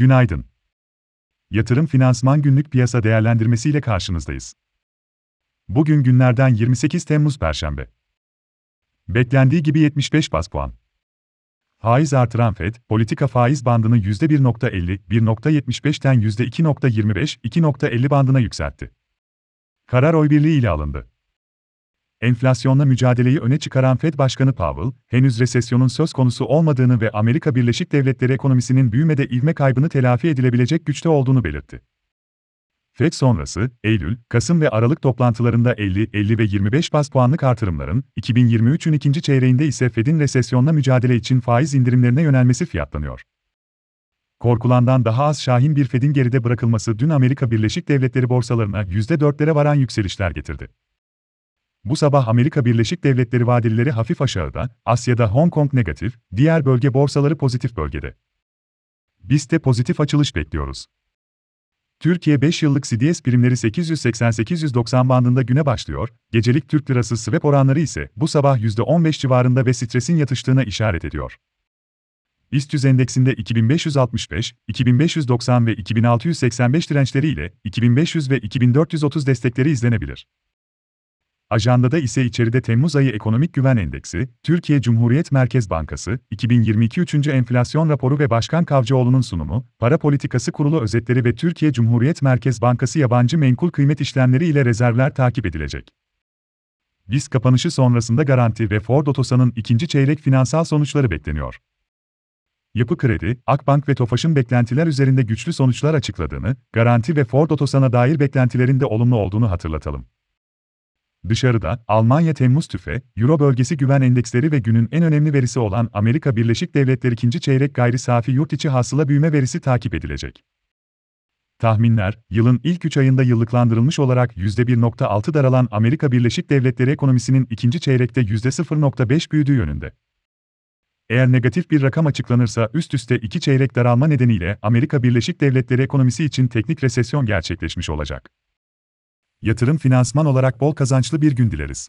Günaydın. Yatırım Finansman Günlük Piyasa Değerlendirmesi ile karşınızdayız. Bugün günlerden 28 Temmuz Perşembe. Beklendiği gibi 75 bas puan. Faiz artıran FED, politika faiz bandını %1.50, 1.75'ten %2.25, 2.50 bandına yükseltti. Karar oy birliği ile alındı. Enflasyonla mücadeleyi öne çıkaran Fed Başkanı Powell, henüz resesyonun söz konusu olmadığını ve Amerika Birleşik Devletleri ekonomisinin büyümede ivme kaybını telafi edilebilecek güçte olduğunu belirtti. Fed sonrası, Eylül, Kasım ve Aralık toplantılarında 50, 50 ve 25 bas puanlık artırımların, 2023'ün ikinci çeyreğinde ise Fed'in resesyonla mücadele için faiz indirimlerine yönelmesi fiyatlanıyor. Korkulandan daha az şahin bir Fed'in geride bırakılması dün Amerika Birleşik Devletleri borsalarına %4'lere varan yükselişler getirdi. Bu sabah Amerika Birleşik Devletleri vadelileri hafif aşağıda, Asya'da Hong Kong negatif, diğer bölge borsaları pozitif bölgede. Biz de pozitif açılış bekliyoruz. Türkiye 5 yıllık CDS primleri 880-890 bandında güne başlıyor, gecelik Türk lirası swap oranları ise bu sabah %15 civarında ve stresin yatıştığına işaret ediyor. BIST 100 endeksinde 2565, 2590 ve 2685 dirençleri ile 2500 ve 2430 destekleri izlenebilir. Ajandada ise içeride Temmuz ayı Ekonomik Güven Endeksi, Türkiye Cumhuriyet Merkez Bankası, 2022 3. Enflasyon Raporu ve Başkan Kavcıoğlu'nun sunumu, Para Politikası Kurulu özetleri ve Türkiye Cumhuriyet Merkez Bankası yabancı menkul kıymet işlemleri ile rezervler takip edilecek. Biz kapanışı sonrasında Garanti ve Ford Otosan'ın ikinci çeyrek finansal sonuçları bekleniyor. Yapı Kredi, Akbank ve Tofaş'ın beklentiler üzerinde güçlü sonuçlar açıkladığını, Garanti ve Ford Otosan'a dair beklentilerin de olumlu olduğunu hatırlatalım. Dışarıda, Almanya Temmuz tüfe, Euro bölgesi güven endeksleri ve günün en önemli verisi olan Amerika Birleşik Devletleri ikinci çeyrek gayri safi yurt içi hasıla büyüme verisi takip edilecek. Tahminler, yılın ilk 3 ayında yıllıklandırılmış olarak %1.6 daralan Amerika Birleşik Devletleri ekonomisinin ikinci çeyrekte %0.5 büyüdüğü yönünde. Eğer negatif bir rakam açıklanırsa üst üste iki çeyrek daralma nedeniyle Amerika Birleşik Devletleri ekonomisi için teknik resesyon gerçekleşmiş olacak. Yatırım finansman olarak bol kazançlı bir gün dileriz.